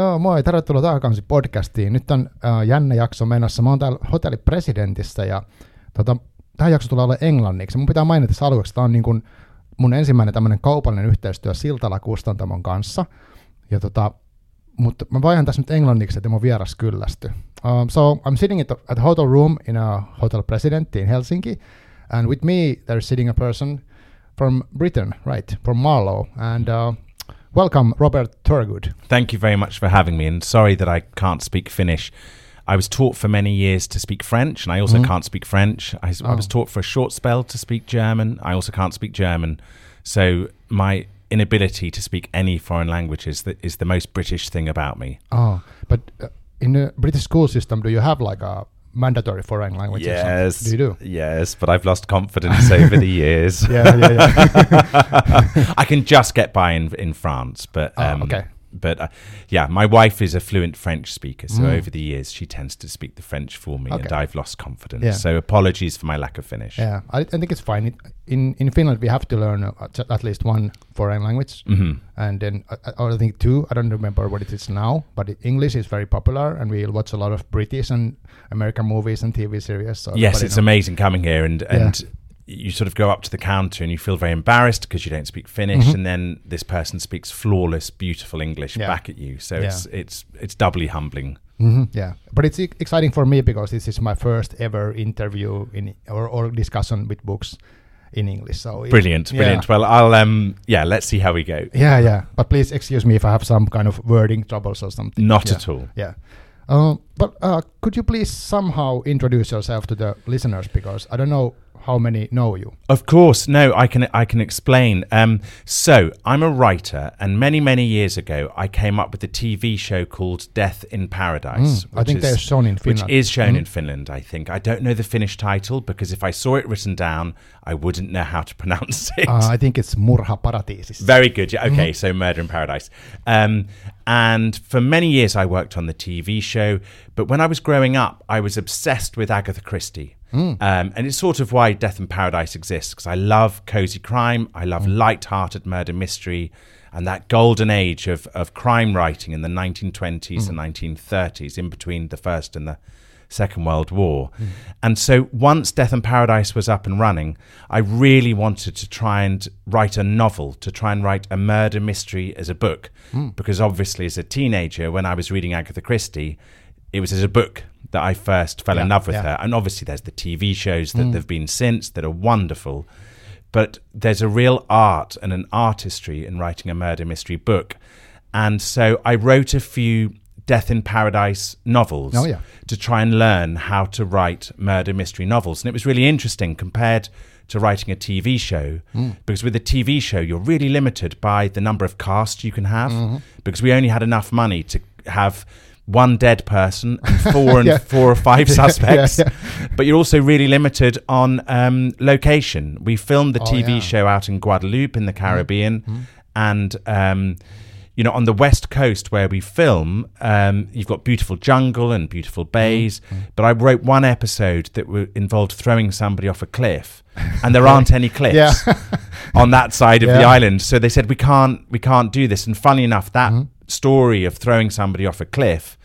Joo, moi, tervetuloa takaisin podcastiin. Nyt on äh, jännä jakso menossa. Mä oon täällä hotellipresidentissä ja tota, tämä jakso tulee olla englanniksi. Mun pitää mainita tässä että tämä on niin kuin mun ensimmäinen tämmöinen kaupallinen yhteistyö Siltala Kustantamon kanssa. Ja tota, mutta mä vaihan tässä nyt englanniksi, että mun vieras kyllästy. Um, so I'm sitting at, a hotel room in a hotel president in Helsinki, and with me there's sitting a person from Britain, right, from Marlow, and uh, welcome, Robert Thorogood. Thank you very much for having me, and sorry that I can't speak Finnish. I was taught for many years to speak French, and I also Mhm. can't speak French. I, I was Oh. taught for a short spell to speak German. I also can't speak German. So my inability to speak any foreign languages that is the most British thing about me. Oh, but uh, in the British school system, do you have like a mandatory foreign language? Yes, Do you do? Yes, but I've lost confidence over the years. Yeah, yeah, yeah. I can just get by in in France, but Oh, um, okay. But uh, yeah, my wife is a fluent French speaker, so Mm. over the years she tends to speak the French for me, Okay. and I've lost confidence. Yeah. So apologies for my lack of Finnish. Yeah, I, I think it's fine. It, in in Finland, we have to learn uh, at least one foreign language, hmm and then uh, I, I think two. I don't remember what it is now, but it, English is very popular, and we watch a lot of British and American movies and TV series. So Yes, it's amazing coming here, and Yeah. You sort of go up to the counter and you feel very embarrassed because you don't speak Finnish, Mhm. and then this person speaks flawless, beautiful English Yeah. back at you. So Yeah. it's it's it's doubly humbling. Mhm, yeah, but it's exciting for me because this is my first ever interview in or, or discussion with books in English. So it- Brilliant, yeah. brilliant. Well, I'll um yeah, let's see how we go. Yeah, yeah. But please excuse me if I have some kind of wording troubles or something. Not Yeah. at all. Yeah. Uh, but uh, could you please somehow introduce yourself to the listeners because I don't know how many know you. Of course, no. I can I can explain. Um, so I'm a writer, and many many years ago, I came up with a TV show called Death in Paradise. Mm, I think is- they're shown in Finland, which is shown Mm. in Finland. I think I don't know the Finnish title because if I saw it written down, I wouldn't know how to pronounce it. Uh, I think it's Murha. Very good. Yeah. Okay. Mhm. So Murder in Paradise. Um, and for many years, I worked on the TV show. But when I was growing up, I was obsessed with Agatha Christie. Mm. Um, and it's sort of why Death in Paradise exists because I love cozy crime. I love Mm. light-hearted murder mystery and that golden age of, of crime writing in the 1920s Mm. and 1930s, in between the First and the Second World War. Mm. And so once Death in Paradise was up and running, I really wanted to try and write a novel, to try and write a murder mystery as a book. Mm. Because obviously, as a teenager, when I was reading Agatha Christie, it was as a book that I first fell in love with yeah. her. And obviously, there's the TV shows that Mm. there've been since that are wonderful. But there's a real art and an artistry in writing a murder mystery book. And so I wrote a few Death in Paradise novels Oh, yeah. to try and learn how to write murder mystery novels. And it was really interesting compared to writing a TV show, Mm. because with a TV show, you're really limited by the number of cast you can have, Mhm. because we only had enough money to have one dead person and four and Yeah. four or five Yeah, suspects. yeah. But you're also really limited on um, location. We filmed the Oh, TV yeah. show out in Guadeloupe in the Caribbean, Mhm. and um, you know on the west coast where we film, um, you've got beautiful jungle and beautiful bays. Mm. But I wrote one episode that w- involved throwing somebody off a cliff, and there aren't any cliffs Yeah. on that side of the island. So they said we can't we can't do this. And funny enough, that Mhm. story of throwing somebody off a cliff.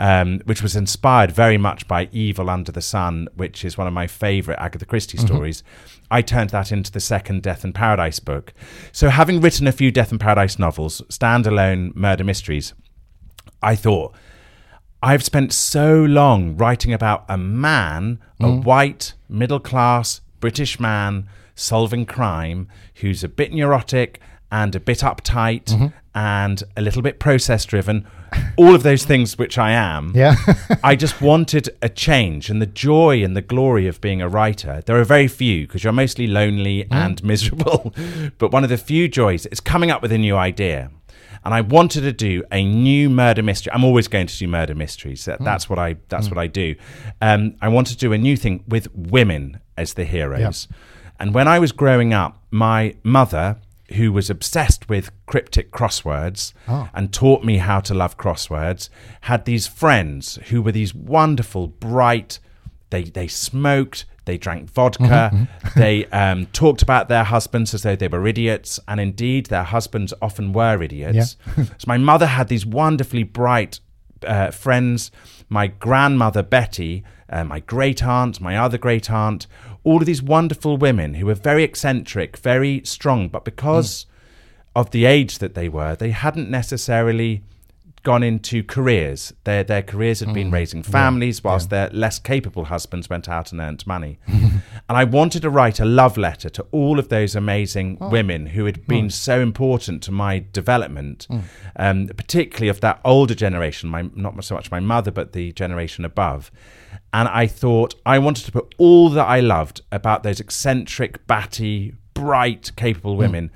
Um, which was inspired very much by Evil Under the Sun, which is one of my favorite Agatha Christie Mhm. stories. I turned that into the second Death in Paradise book. So, having written a few Death in Paradise novels, standalone murder mysteries, I thought, I've spent so long writing about a man, a Mm. white, middle class British man solving crime who's a bit neurotic and a bit uptight Mhm. and a little bit process driven. All of those things, which I am. Yeah. I just wanted a change and the joy and the glory of being a writer. There are very few because you're mostly lonely and miserable. But one of the few joys is coming up with a new idea. And I wanted to do a new murder mystery. I'm always going to do murder mysteries. That, That's what I that's what I do. Um, I wanted to do a new thing with women as the heroes. And when I was growing up, my mother, who was obsessed with cryptic crosswords Oh. and taught me how to love crosswords, had these friends who were these wonderful, bright, they, they smoked, they drank vodka, they um, talked about their husbands as though they were idiots, and indeed, their husbands often were idiots. so, my mother had these wonderfully bright uh, friends. My grandmother, Betty, uh, my great aunt, my other great aunt, all of these wonderful women who were very eccentric, very strong, but because of the age that they were, they hadn't necessarily gone into careers. Their their careers had been raising families, whilst their less capable husbands went out and earned money. and I wanted to write a love letter to all of those amazing women who had been so important to my development, um, particularly of that older generation. My not so much my mother, but the generation above. And I thought I wanted to put all that I loved about those eccentric, batty, bright, capable hmm. women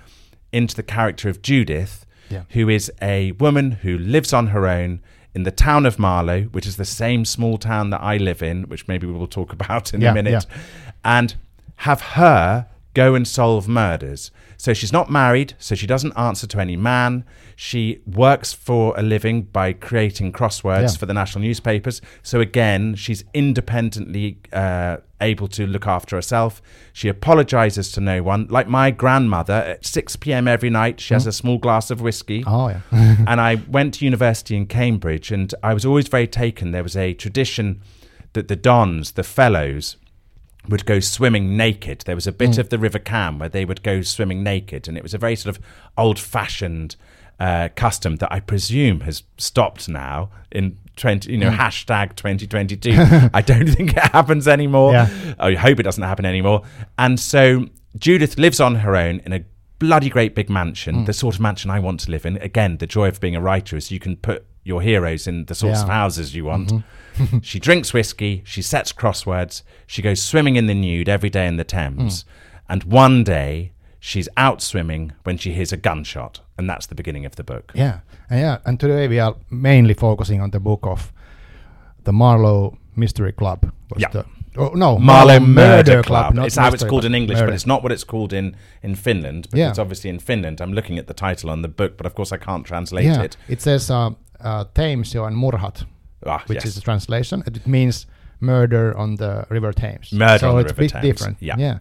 into the character of Judith, Yeah. who is a woman who lives on her own in the town of Marlow, which is the same small town that I live in, which maybe we will talk about in Yeah, a minute, yeah. and have her go and solve murders. So she's not married, so she doesn't answer to any man. She works for a living by creating crosswords Yeah. for the national newspapers. So again, she's independently uh, able to look after herself. She apologizes to no one. Like my grandmother, at 6 p.m. every night, she has a small glass of whiskey. Oh yeah. and I went to university in Cambridge, and I was always very taken. There was a tradition that the dons, the fellows, would go swimming naked. There was a bit hmm. of the River Cam where they would go swimming naked, and it was a very sort of old-fashioned uh, custom that I presume has stopped now in. 20, you know, hmm. hashtag 2022. I don't think it happens anymore. Yeah. I hope it doesn't happen anymore. And so Judith lives on her own in a bloody great big mansion, hmm. the sort of mansion I want to live in. Again, the joy of being a writer is you can put your heroes in the sorts of houses you want. Mm-hmm. she drinks whiskey, she sets crosswords, she goes swimming in the nude every day in the Thames. And one day she's out swimming when she hears a gunshot. And that's the beginning of the book. Yeah, and yeah, and today we are mainly focusing on the book of the Marlow Mystery Club. was Yeah. the- oh, no, Marlow Murder, Club. not It's how it's called in English, Murder. but it's not what it's called in, in Finland. But Yeah. it's obviously in Finland. I'm looking at the title on the book, but of course I can't translate yeah, it. it says uh, uh, Thames and Murhat, Ah, which yes. is the translation. It means murder on the River Thames. Murder so on the it's River a bit Thames, different. yeah. yeah.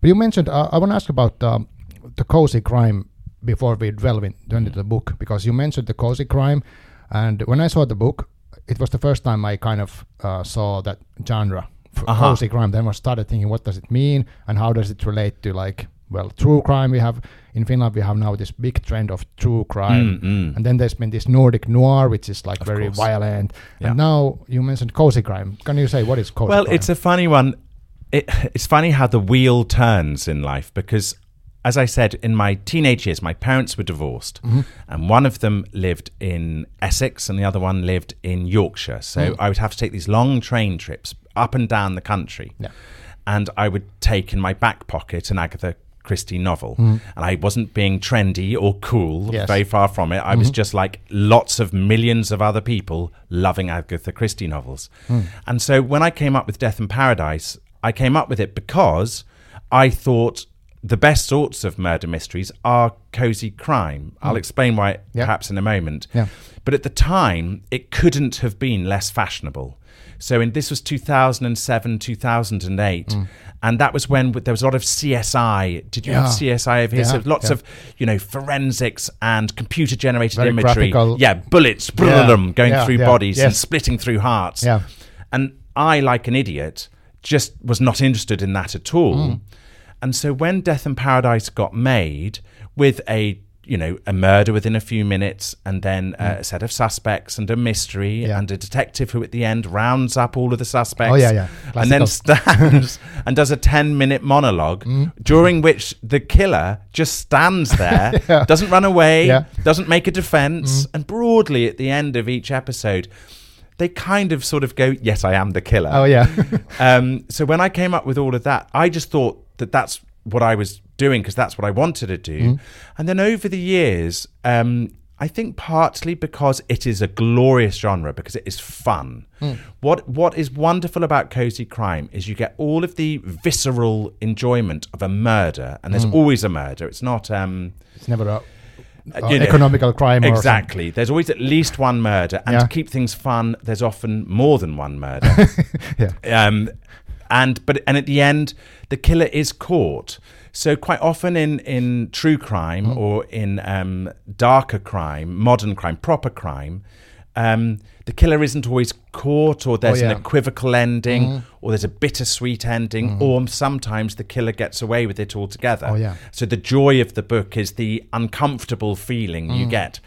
But you mentioned, uh, I want to ask about um, the cozy crime before we delve in, into the book, because you mentioned the cozy crime. And when I saw the book, it was the first time I kind of uh, saw that genre, f- Uh-huh. cozy crime. Then I started thinking, what does it mean, and how does it relate to like, well, true crime? We have in Finland, we have now this big trend of true crime, Mm, mm. and then there's been this Nordic noir, which is like Of very course. violent. Yeah. And now you mentioned cozy crime. Can you say what is cozy Well, crime? it's a funny one. It, it's funny how the wheel turns in life because, as I said, in my teenage years, my parents were divorced, and one of them lived in Essex and the other one lived in Yorkshire. So I would have to take these long train trips up and down the country. Yeah. And I would take in my back pocket an Agatha Christie novel. Mm. And I wasn't being trendy or cool, Yes. very far from it. I was mm-hmm. just like lots of millions of other people loving Agatha Christie novels. Mm. And so when I came up with Death in Paradise, I came up with it because I thought the best sorts of murder mysteries are cozy crime. I'll mm. explain why Yeah. perhaps in a moment. Yeah. But at the time, it couldn't have been less fashionable. So in this was 2007, 2008, and that was when there was a lot of CSI. Did you have Mm. CSI over here? Yeah, So lots yeah. of you know forensics and computer generated Very imagery. graphical. Yeah, bullets, Yeah, going yeah, through yeah, bodies and splitting through hearts. Yeah. And I, like an idiot, just was not interested in that at all. Mm. And so when Death in Paradise got made with a you know a murder within a few minutes and then uh, a set of suspects and a mystery Mm. Yeah. and a detective who at the end rounds up all of the suspects Oh, yeah, yeah. and then stands and does a 10 minute monologue during which the killer just stands there Mm. Yeah. doesn't run away Yeah. doesn't make a defense and broadly at the end of each episode they kind of sort of go yes i am the killer Oh yeah. um, so when I came up with all of that, I just thought that that's what I was doing because that's what I wanted to do. Mm. And then over the years, um, I think partly because it is a glorious genre because it is fun. Mm. What what is wonderful about cozy crime is you get all of the visceral enjoyment of a murder, and Mm. there's always a murder. It's not. Um, it's never a, you know, economical crime. Exactly. There's always at least one murder, and Yeah. to keep things fun, there's often more than one murder. yeah. um, and but and at the end, the killer is caught. So quite often in in true crime Mm. or in um, darker crime, modern crime, proper crime. Um, the killer isn't always caught, or there's Oh, yeah. An equivocal ending, or there's a bittersweet ending, or sometimes the killer gets away with it altogether. Oh, yeah. So the joy of the book is the uncomfortable feeling Mm. you get.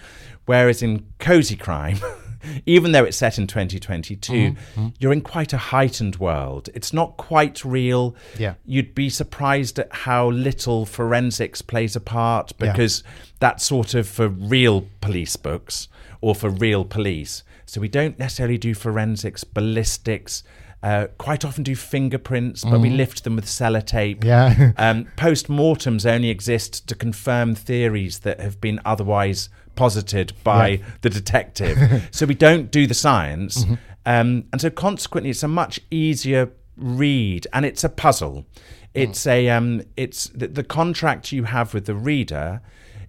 Whereas in cozy crime, even though it's set in 2022, Mm-hmm. you're in quite a heightened world. It's not quite real. Yeah. You'd be surprised at how little forensics plays a part Yeah. because that's sort of for real police books or for real police. So we don't necessarily do forensics, ballistics. Uh, quite often do fingerprints, but we lift them with sellotape. Mm-hmm. Yeah. Um, Post mortems only exist to confirm theories that have been otherwise posited by Yeah. the detective. so we don't do the science. Mm-hmm. Um, and so consequently, it's a much easier read and it's a puzzle. It's a um, it's the, the contract you have with the reader.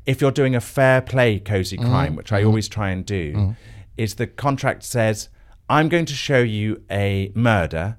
If you're doing a fair play cozy crime, which I always try and do, is the contract says, "I'm going to show you a murder,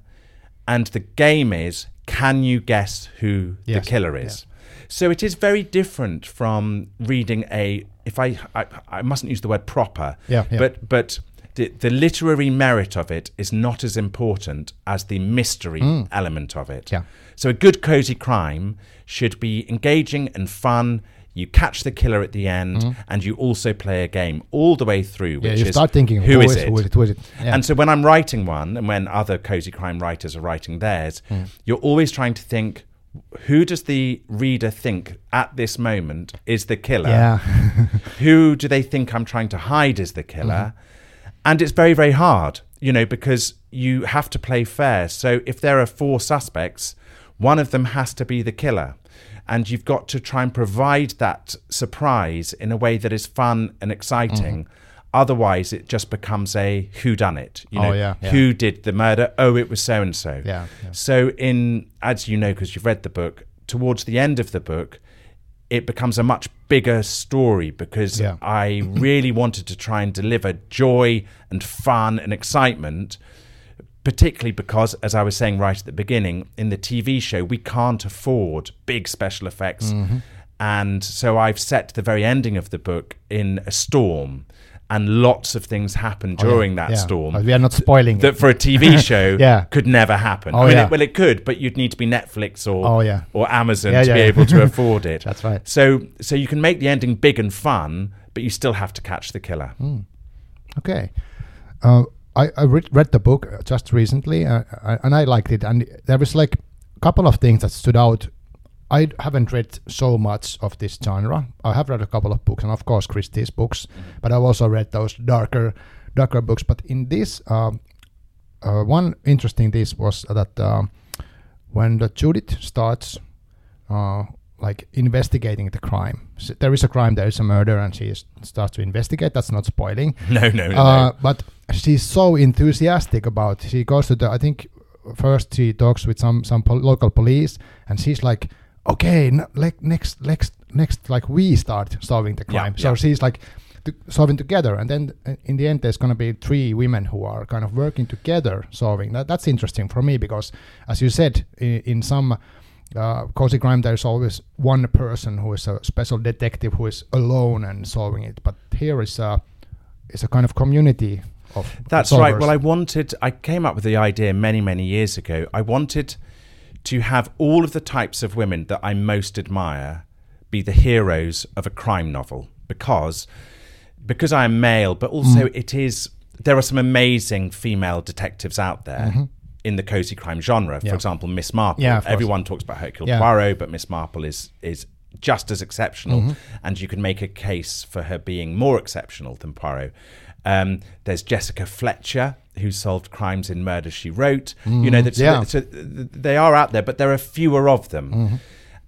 and the game is, can you guess who Yes, the killer is?" So it is very different from reading a. If I, I, I mustn't use the word proper, Yeah, yeah. but but the, the literary merit of it is not as important as the mystery element of it. Mm. Yeah. So a good cozy crime should be engaging and fun. You catch the killer at the end, and you also play a game all the way through. Mm. Yeah, you is start thinking, who is is- it? who is it, who is it? Yeah. And so when I'm writing one, and when other cozy crime writers are writing theirs, Hmm. you're always trying to think. Who does the reader think at this moment is the killer? Yeah. who do they think I'm trying to hide as the killer? Mm-hmm. And it's very, very hard, you know, because you have to play fair. So if there are four suspects, one of them has to be the killer. And you've got to try and provide that surprise in a way that is fun and exciting. Mm-hmm. Otherwise, it just becomes a who done it. You Oh, know, yeah, yeah. who did the murder? Oh, it was so and so. Yeah, yeah. So, in as you know, because you've read the book, towards the end of the book, it becomes a much bigger story because Yeah. I really wanted to try and deliver joy and fun and excitement. Particularly because, as I was saying right at the beginning, in the TV show, we can't afford big special effects. Mm-hmm. And so I've set the very ending of the book in a storm, and lots of things happen during that Oh, Yeah. storm we are not spoiling that it. for a TV show Yeah. could never happen. Oh, I mean, yeah. it, well, it could, but you'd need to be Netflix or Oh, yeah. or Amazon Yeah, to yeah, be able to afford it. That's right. So so you can make the ending big and fun, but you still have to catch the killer. Hmm. Okay. Uh, I, I read, read the book uh, just recently uh, I- and I liked it. And there was like a couple of things that stood out. I haven't read so much of this genre. I have read a couple of books, and of course Christie's books, but I've also read those darker, darker books. But in this, um, uh, one interesting this was that uh, when the Judith starts, uh, like investigating the crime, so there is a crime, there is a murder, and she is, starts to investigate. That's not spoiling. No, no, no. Uh, no. but she's so enthusiastic about. She goes to the. I think first she talks with some some pol- local police, and she's like, "Okay, n- like next, next, next, like we start solving the Yeah, crime." so yeah. she's like t- solving together, and then uh, in the end, there's gonna be three women who are kind of working together solving. That that's interesting for me because, as you said, in, in some. Uh, cozy crime. There's always one person who is a special detective who is alone and solving it. But here is a is a kind of community of That's solvers. right. Well, I wanted, I came up with the idea many, many years ago. I wanted to have all of the types of women that I most admire be the heroes of a crime novel because because I am male, but also Mm. it is there are some amazing female detectives out there in the cozy crime genre. For Mm-hmm. Yeah. example, Miss Marple. Yeah. Everyone talks about Hercule Yeah. Poirot, but Miss Marple is is just as exceptional, Mm-hmm. and you can make a case for her being more exceptional than Poirot. Um, there's Jessica Fletcher, who solved crimes in Murder She Wrote. You know, that. Yeah. so they are out there, but there are fewer of them. Mm-hmm.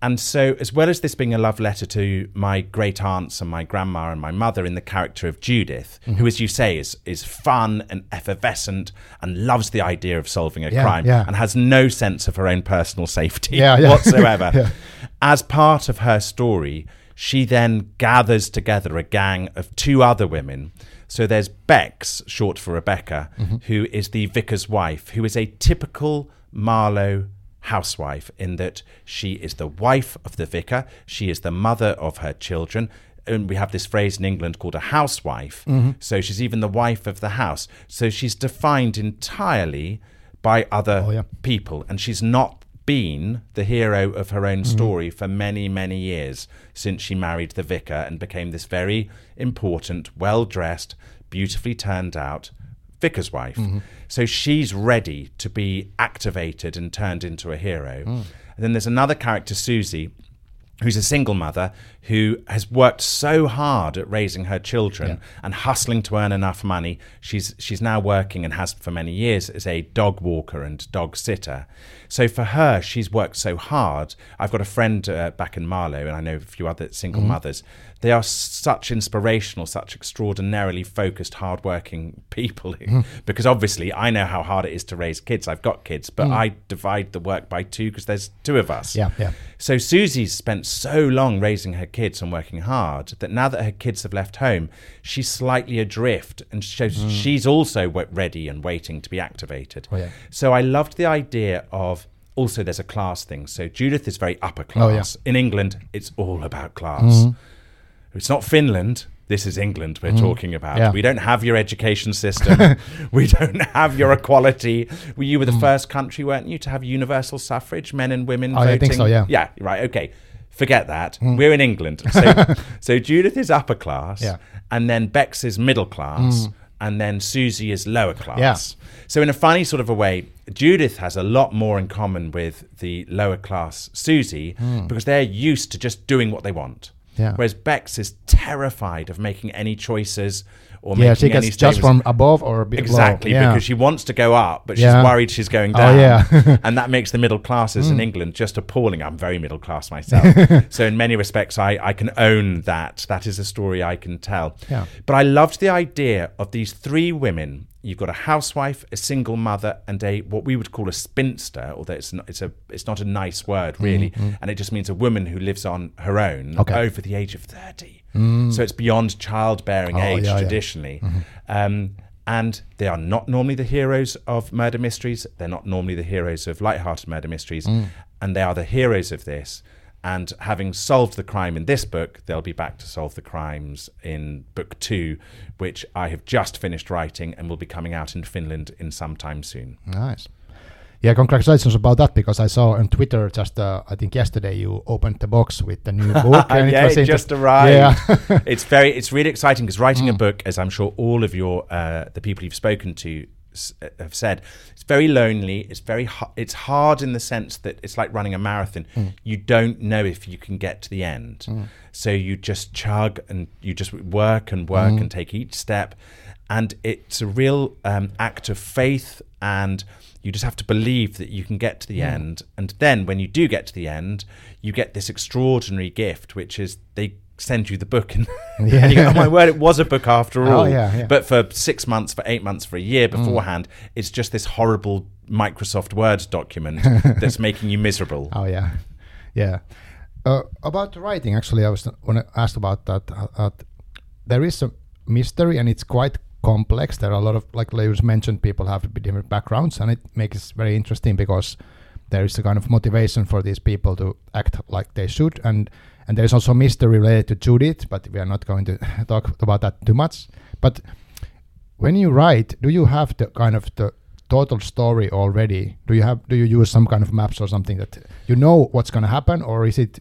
And so, as well as this being a love letter to my great aunts and my grandma and my mother in the character of Judith, Mm-hmm. who, as you say, is is fun and effervescent and loves the idea of solving a Yeah, crime yeah. and has no sense of her own personal safety Yeah, whatsoever. As part of her story, she then gathers together a gang of two other women. So there's Bex, short for Rebecca, Mm-hmm. who is the vicar's wife, who is a typical Marlow housewife in that she is the wife of the vicar, she is the mother of her children. And we have this phrase in England called a housewife. So she's even the wife of the house. So she's defined entirely by other Oh, yeah. people. And she's not been the hero of her Mm-hmm. own story for many, many years since she married the vicar and became this very important, well dressed, beautifully turned out vicar's wife. Mm-hmm. So she's ready to be activated and turned into a hero. Mm. And then there's another character, Susie, who's a single mother who has worked so hard at raising her children and hustling to earn enough money. She's she's now working and has for many years as a dog walker and dog sitter. So for her, she's worked so hard. I've got a friend uh, back in Marlow, and I know a few other single mothers. They are such inspirational, such extraordinarily focused, hardworking people. Hmm. Because obviously, I know how hard it is to raise kids. I've got kids, but hmm. I divide the work by two because there's two of us. Yeah, yeah. So Susie's spent so long raising her kids and working hard that now that her kids have left home, she's slightly adrift and shows hmm. she's also ready and waiting to be activated. Oh, yeah. So I loved the idea of also there's a class thing. So Judith is very upper class. Oh, yeah. Mm-hmm. In England, it's all about class. It's not Finland. This is England we're mm. talking about. Yeah. We don't have your education system. we don't have your equality. Well, you were the mm. first country, weren't you, to have universal suffrage, men and women Mm. Oh, I think so, yeah. Yeah, right. Okay. Forget that. Mm. We're in England. So, so Judith is upper class, Yeah. and then Bex is middle class, and then Susie is lower class. Yeah. So, in a funny sort of a way, Judith has a lot more in common with the lower class Susie because they're used to just doing what they want. Yeah. Whereas Bex is terrified of making any choices or Yeah, she any gets just from above or below. Exactly, yeah. because she wants to go up, but she's Yeah. worried she's going Oh, down. yeah. and that makes the middle classes in England just appalling. I'm very middle class myself. so, in many respects, I, I can own that. That is a story I can tell. Yeah. But I loved the idea of these three women. You've got a housewife, a single mother, and a what we would call a spinster, although it's not, it's a it's not a nice word really, and it just means a woman who lives on her own Mm-hmm. Okay. Mm. over the age of thirty. Mm. So it's beyond childbearing Oh, age yeah, yeah. traditionally. Mm-hmm. Um, and they are not normally the heroes of murder mysteries. They're not normally the heroes of light-hearted murder mysteries, mm. and they are the heroes of this. And having solved the crime in this book, they'll be back to solve the crimes in book two, which I have just finished writing and will be coming out in Finland in some time soon. Nice. Yeah, congratulations about that because I saw on Twitter just uh, I think yesterday you opened the box with the new book. and yeah, was it just arrived. Yeah. it's very, it's really exciting because writing a book, as I'm sure all of your uh, the people you've spoken to have said, it's very lonely. It's very, ha- it's hard in the sense that it's like running a marathon. Hmm. You don't know if you can get to the end, hmm. so you just chug and you just work and work hmm. and take each step, and it's a real um, act of faith and you just have to believe that you can get to the end. And then when you do get to the end you get this extraordinary gift which is they send you the book and, Yeah. and you go, oh my word it was a book after Oh, all yeah, yeah. but for six months for eight months for a year beforehand it's just this horrible microsoft word document that's making you miserable Oh yeah, yeah. Uh, about writing, actually, I was when I asked about that. Uh, uh, there is a mystery, and it's quite complex. There are a lot of, like Leus mentioned, people have different backgrounds, and it makes it very interesting because there is a kind of motivation for these people to act like they should, and and there is also mystery related to Judith, but we are not going to talk about that too much. But when you write, do you have the kind of the total story already? Do you have do you use some kind of maps or something that you know what's going to happen, or is it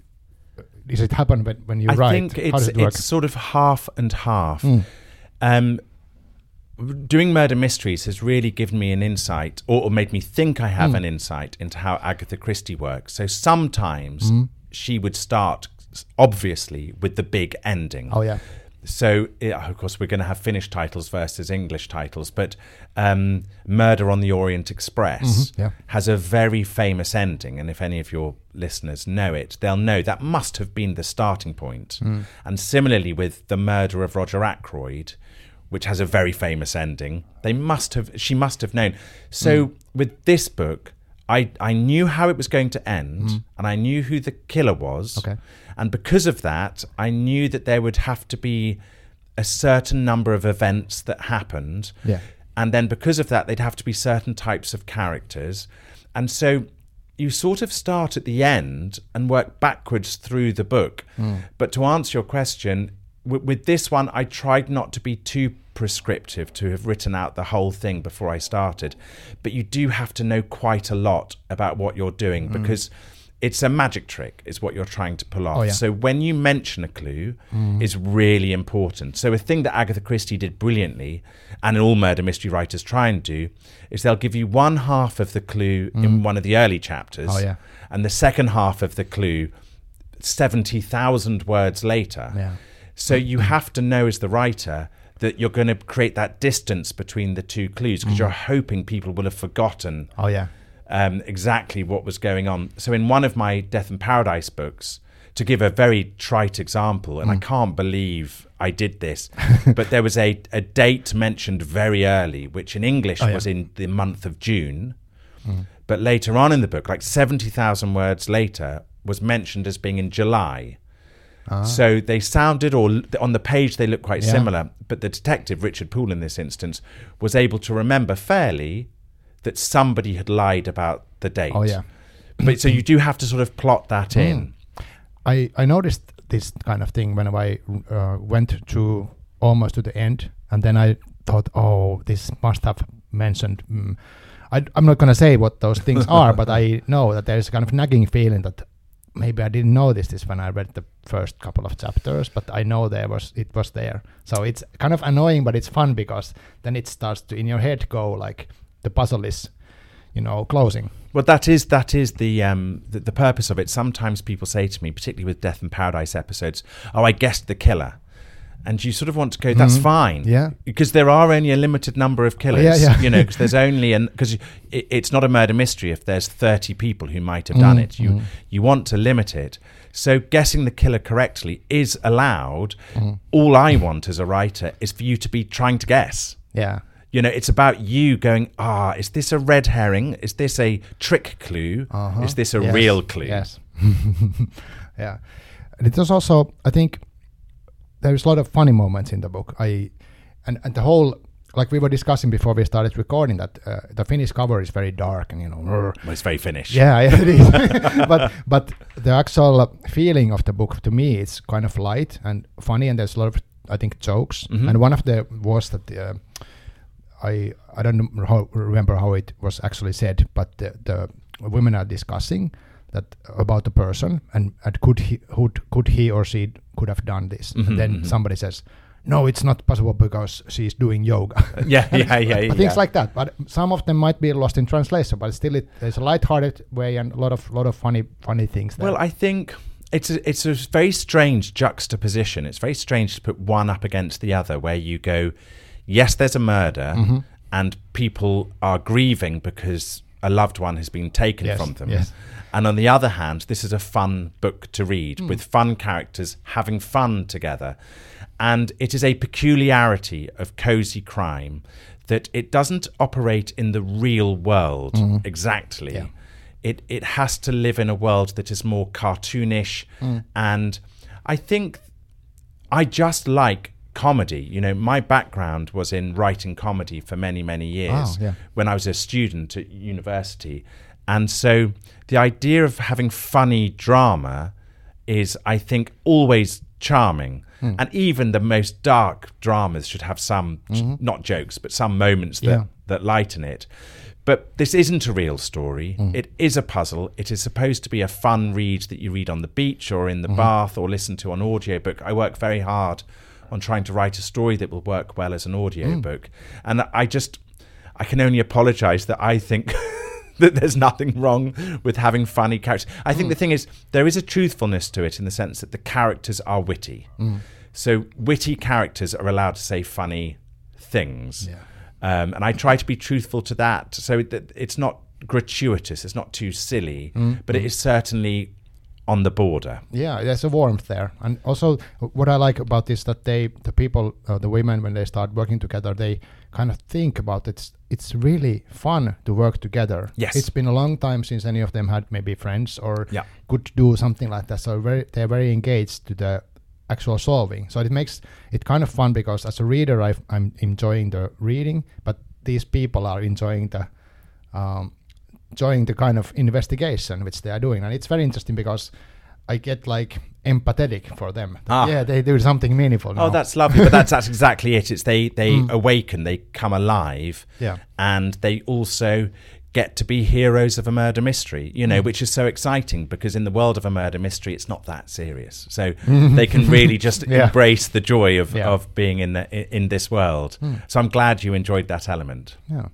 is it happen when, when you I write? I think it's it it's sort of half and half. Mm. Um, doing murder mysteries has really given me an insight, or, or made me think I have an insight into how Agatha Christie works. So sometimes Hmm. she would start, obviously, with the big ending. Oh yeah, So, of course, we're going to have Finnish titles versus English titles, but um, Murder on the Orient Express Mhm, yeah. has a very famous ending. And if any of your listeners know it, they'll know that must have been the starting point. And similarly, with The Murder of Roger Ackroyd, which has a very famous ending, they must have, she must have known. So, with this book, I, I knew how it was going to end, mm-hmm. and I knew who the killer was. Okay. And because of that, I knew that there would have to be a certain number of events that happened. Yeah. And then because of that, they'd have to be certain types of characters. And so you sort of start at the end and work backwards through the book. Mm. But to answer your question, with, with this one, I tried not to be too prescriptive to have written out the whole thing before I started. But you do have to know quite a lot about what you're doing mm. because it's a magic trick is what you're trying to pull off Oh, yeah. so when you mention a clue mm. is really important so a thing that agatha christie did brilliantly and all murder mystery writers try and do is they'll give you one half of the clue in mm. one of the early chapters Oh, yeah. and the second half of the clue 70,000 words later Yeah. so you have to know as the writer that you're going to create that distance between the two clues because mm. you're hoping people will have forgotten Oh yeah. um, exactly what was going on. So, in one of my Death in Paradise books, to give a very trite example, and I mm. can't believe I did this, but there was a, a date mentioned very early, which in English oh, yeah. was in the month of June. Mm. But later on in the book, like 70,000 words later, was mentioned as being in July. So they sounded, or on the page they look quite Yeah. similar, but the detective, Richard Poole in this instance, was able to remember fairly that somebody had lied about the date. Oh yeah. But so you do have to sort of plot that in. I, I noticed this kind of thing when I uh, went to almost to the end, and then I thought, oh, this must have mentioned. Mm, I, I'm not going to say what those things are, but I know that there's a kind of nagging feeling that maybe I didn't notice this when I read the first couple of chapters, but I know there was it was there. So it's kind of annoying, but it's fun because then it starts to in your head go like the puzzle is, you know, closing. Well, that is that is the, um, the the purpose of it. Sometimes people say to me, particularly with Death in Paradise episodes, "Oh, I guessed the killer," and you sort of want to go, "That's fine." Mm-hmm. Yeah. because there are only a limited number of killers. yeah, yeah. You know, because there's only and because it, it's not a murder mystery if there's 30 people who might have done Mm, it. You you want to limit it. So guessing the killer correctly is allowed. Mm. All I want as a writer is for you to be trying to guess. Yeah. You know, it's about you going, ah, is this a red herring? Is this a trick clue? Uh-huh. Is this a Yes, real clue? Yes. yeah. And it was also, I think, there's a lot of funny moments in the book. I and, and the whole, like we were discussing before we started recording, that uh, the Finnish cover is very dark and you know. Well, it's very Finnish. Yeah, yeah, it is. but but the actual feeling of the book to me it's kind of light and funny, and there's a lot of I think jokes. Mhm. And one of the was that uh, I I don't how, remember how it was actually said, but the, the women are discussing that about the person and, and could he could could he or she could have done this, Mhm, and then mhm. somebody says. No, it's not possible because she's doing yoga. Yeah, yeah, yeah, yeah. Things like that. But some of them might be lost in translation. But still, it, there's a light-hearted way and a lot of lot of funny funny things. There. Well, I think it's a, it's a very strange juxtaposition. It's very strange to put one up against the other, where you go, yes, there's a murder, Mm-hmm. and people are grieving because a loved one has been taken Yes, from them. yes. And on the other hand, this is a fun book to read Hmm. with fun characters having fun together. And it is a peculiarity of cozy crime that it doesn't operate in the real world exactly. Mm-hmm. Yeah. It it has to live in a world that is more cartoonish Mm. and I think I just like comedy. You know, my background was in writing comedy for many, many years Wow, yeah. when I was a student at university. And so the idea of having funny drama is, I think, always charming. Hmm. And even the most dark dramas should have some, not jokes, but some moments that, Mm-hmm. Yeah. that lighten it. But this isn't a real story. Hmm. It is a puzzle. It is supposed to be a fun read that you read on the beach or in the Mm-hmm. bath or listen to on audiobook. I work very hard on trying to write a story that will work well as an audiobook. Mm. And I just, I can only apologize that I think that there's nothing wrong with having funny characters. I think mm. the thing is, there is a truthfulness to it in the sense that the characters are witty. Mm. So witty characters are allowed to say funny things. Yeah. Um, and I try to be truthful to that. So it, it's not gratuitous, it's not too silly, but it is certainly on the border. yeah, there's a warmth there. And also, what I like about this that they, the people, uh, the women, when they start working together, they kind of think about it. It's really fun to work together. Yes. it's been a long time since any of them had maybe friends or Yeah. could do something like that. So very, they're very engaged to the actual solving. So it makes it kind of fun because as a reader, i I'm enjoying the reading, but these people are enjoying the um, enjoying the kind of investigation which they are doing, and it's very interesting because I get like empathetic for them. Ah. Yeah, they do something meaningful. Oh, now. Oh, that's lovely. But that's that's exactly it. It's they they mm. awaken, they come alive, Yeah. and they also get to be heroes of a murder mystery. You know, mm. which is so exciting because in the world of a murder mystery, it's not that serious. So they can really just Yeah. embrace the joy of Yeah. of being in the in, in this world. Mm. So I'm glad you enjoyed that element. Yeah.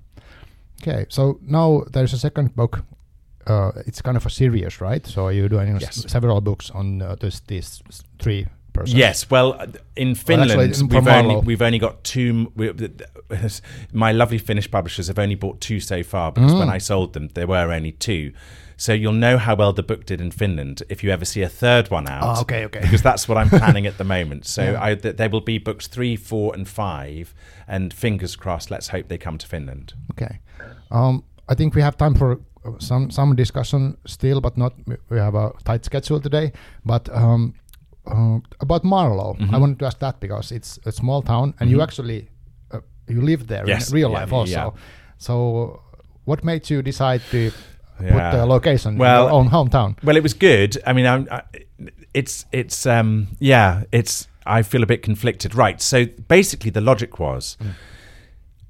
Okay, so now there's a second book. Uh, it's kind of a series, right? So you're doing s- Yes. several books on uh, this, these three persons. Yes, well, uh, in Finland, actually, in we've only we've only got two. We, my lovely Finnish publishers have only bought two so far because Mm. when I sold them, there were only two. So you'll know how well the book did in Finland if you ever see a third one out. Oh, okay, okay. Because that's what I'm planning at the moment. So Yeah. I, th- there will be books three, four, and five, and fingers crossed. Let's hope they come to Finland. Okay. Um, I think we have time for uh, some some discussion still, but not. We have a tight schedule today. But um, uh, about Marlow, Mm-hmm. I wanted to ask that because it's a small town, and you actually uh, you live there Yes, in real yeah, life also. yeah. So, what made you decide to put the location Well, own hometown? Well, it was good. I mean, I'm, I, it's it's um yeah, it's I feel a bit conflicted. Right. So basically, the logic was, mm.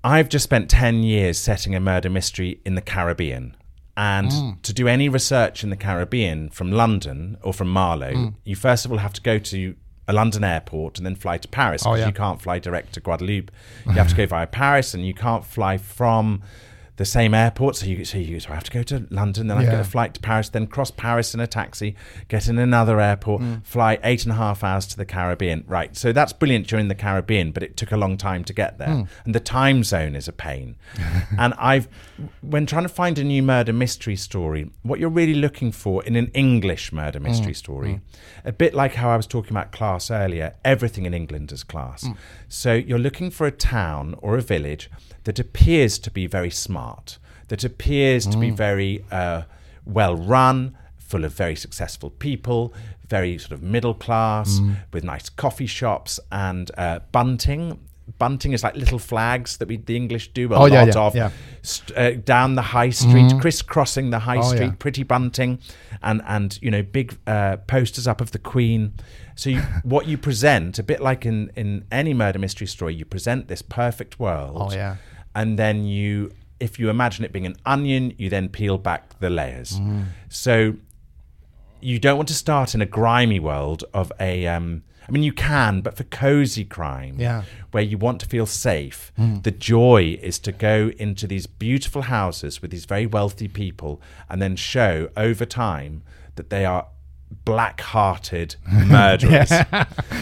I've just spent ten years setting a murder mystery in the Caribbean. And mm. to do any research in the Caribbean from London or from Marlow, mm. you first of all have to go to a London airport and then fly to Paris Oh, because yeah. you can't fly direct to Guadeloupe. You have to go via Paris and you can't fly from the same airport. So you so you so I have to go to London, then I Yeah. get a flight to Paris, then cross Paris in a taxi, get in another airport, mm. fly eight and a half hours to the Caribbean. Right. So that's brilliant during the Caribbean, but it took a long time to get there. Hmm. And the time zone is a pain. and I've when trying to find a new murder mystery story, what you're really looking for in an English murder hmm. mystery story, hmm. a bit like how I was talking about class earlier, everything in England is class. So you're looking for a town or a village that appears to be very smart, that appears to be very uh, well run, full of very successful people, very sort of middle class, with nice coffee shops and uh, bunting. Bunting is like little flags that we the English do a Oh, lot yeah, yeah, of yeah. st- uh, down the high street, crisscrossing the high Oh, street, pretty bunting, and and you know big uh, posters up of the Queen. So you, what you present, a bit like in in any murder mystery story, you present this perfect world. Oh, yeah. and then you, if you imagine it being an onion, you then peel back the layers. Mm. So you don't want to start in a grimy world of a. Um, I mean, you can, but for cozy crime, Yeah. where you want to feel safe, the joy is to go into these beautiful houses with these very wealthy people and then show over time that they are black-hearted murderers.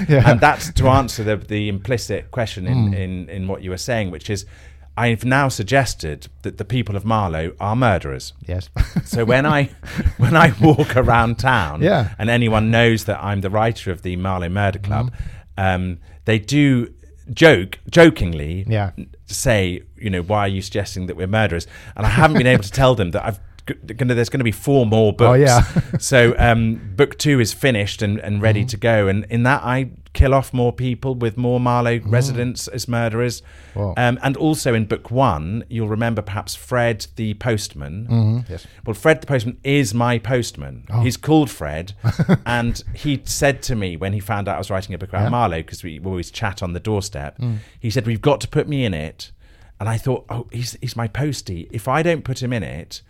Yeah. And that's to answer the, the implicit question in, in, in what you were saying, which is I've now suggested that the people of Marlow are murderers. Yes. So when I when I walk around town, Yeah. and anyone knows that I'm the writer of the Marlow Murder Club, Mm-hmm. um, they do joke jokingly, Yeah. say, you know, why are you suggesting that we're murderers? And I haven't been able to tell them that I've gonna, there's going to be four more books. Oh, yeah. Mm-hmm. so um, book two is finished and, and ready to go, and in that I kill off more people with more Marlow residents as murderers. Mm. Wow. Um, and also in book one, you'll remember perhaps Fred the postman. Mhm, yes. Well, Fred the postman is my postman. Oh. He's called Fred, and he said to me when he found out I was writing a book about Yeah. Mm. Marlow because we always chat on the doorstep. He said, "We've got to put me in it," and I thought, "Oh, he's he's my postie. If I don't put him in it."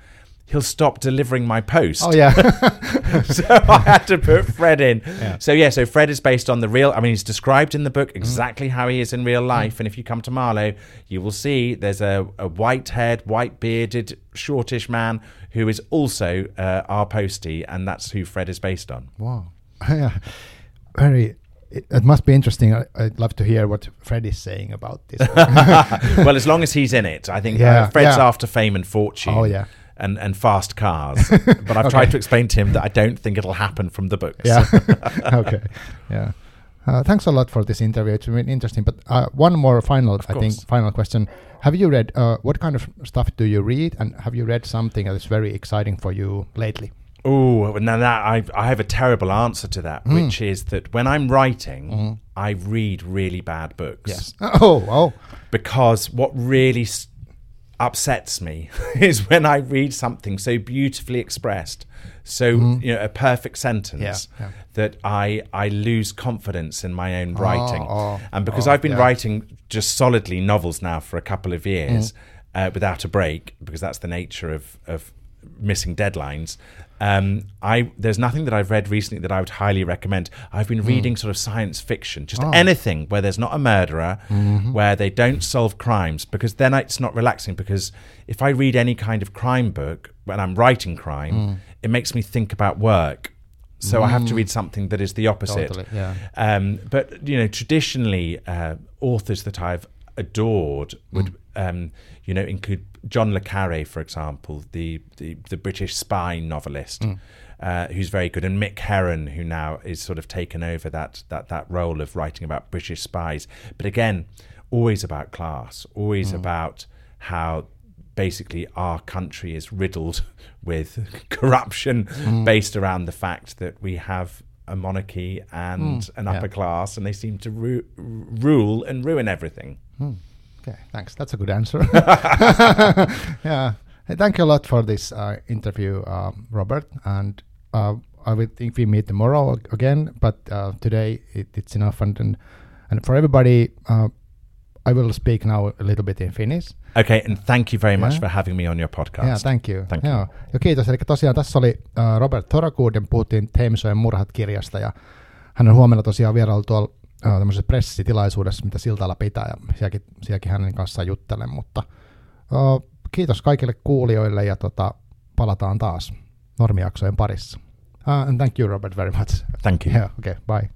He'll stop delivering my post. Oh yeah. so I had to put Fred in. Yeah. So yeah, so Fred is based on the real. I mean, he's described in the book exactly how he is in real life. And if you come to Marlow, you will see there's a, a white-haired, white-bearded, shortish man who is also uh, our postie, and that's who Fred is based on. wow. yeah. Very. It, it must be interesting. I, I'd love to hear what Fred is saying about this. well, as long as he's in it, I think Yeah, uh, Fred's yeah. after fame and fortune. Oh, yeah. And, and fast cars, but I've tried to explain to him that I don't think it'll happen from the books. yeah. okay. Yeah. Uh, thanks a lot for this interview. It's been interesting. But uh, one more final, I think, final question. Have you read, uh, what kind of stuff do you read? And have you read something that is very exciting for you lately? Oh, now that I I have a terrible answer to that, Hmm. which is that when I'm writing, Mm-hmm. I read really bad books. Yes. Oh, oh. because what really s- upsets me is when I read something so beautifully expressed, so you know a perfect sentence. Yeah, yeah. that I I lose confidence in my own writing, oh, and because oh, I've been yeah. writing just solidly novels now for a couple of years Mm. uh, without a break, because that's the nature of of missing deadlines. Um, I there's nothing that I've read recently that I would highly recommend. I've been reading sort of science fiction, just Mm. Oh. anything where there's not a murderer, Mm-hmm. where they don't solve crimes, because then it's not relaxing. Because if I read any kind of crime book when I'm writing crime, Mm. it makes me think about work. So I have to read something that is the opposite. Totally, yeah. Um, but you know, traditionally, uh, authors that I've adored would, Mm. um, you know, include John le Carre, for example, the the, the British spy novelist, Mm. uh, who's very good, and Mick Herron, who now is sort of taken over that that that role of writing about British spies. But again, always about class, always Mm. about how basically our country is riddled with corruption Mm. based around the fact that we have a monarchy and Mm. an Yeah. upper class and they seem to ru- rule and ruin everything Okay, thanks. That's a good answer. yeah. Hey, thank you a lot for this uh, interview, um, Robert. And uh, I will think we meet tomorrow again, but uh, today it, it's enough. And, and and for everybody, uh, I will speak now a little bit in Finnish. okay and thank you very much Yeah. for having me on your podcast Yeah, thank you. Thank you. Ja kiitos. Eli tosiaan tässä oli äh, Robert Thorakuuden, puhuttiin Teemisojen murhat kirjasta ja hän on huomenna tosiaan vierailu tuolla tämmöisessä pressitilaisuudessa, mitä Siltalla pitää, ja sielläkin, sielläkin hänen kanssaan juttelen, mutta ää, kiitos kaikille kuulijoille, ja tota, palataan taas normiaksojen parissa. Uh, and thank you, Robert, very much. Thank you. Yeah, okay, bye.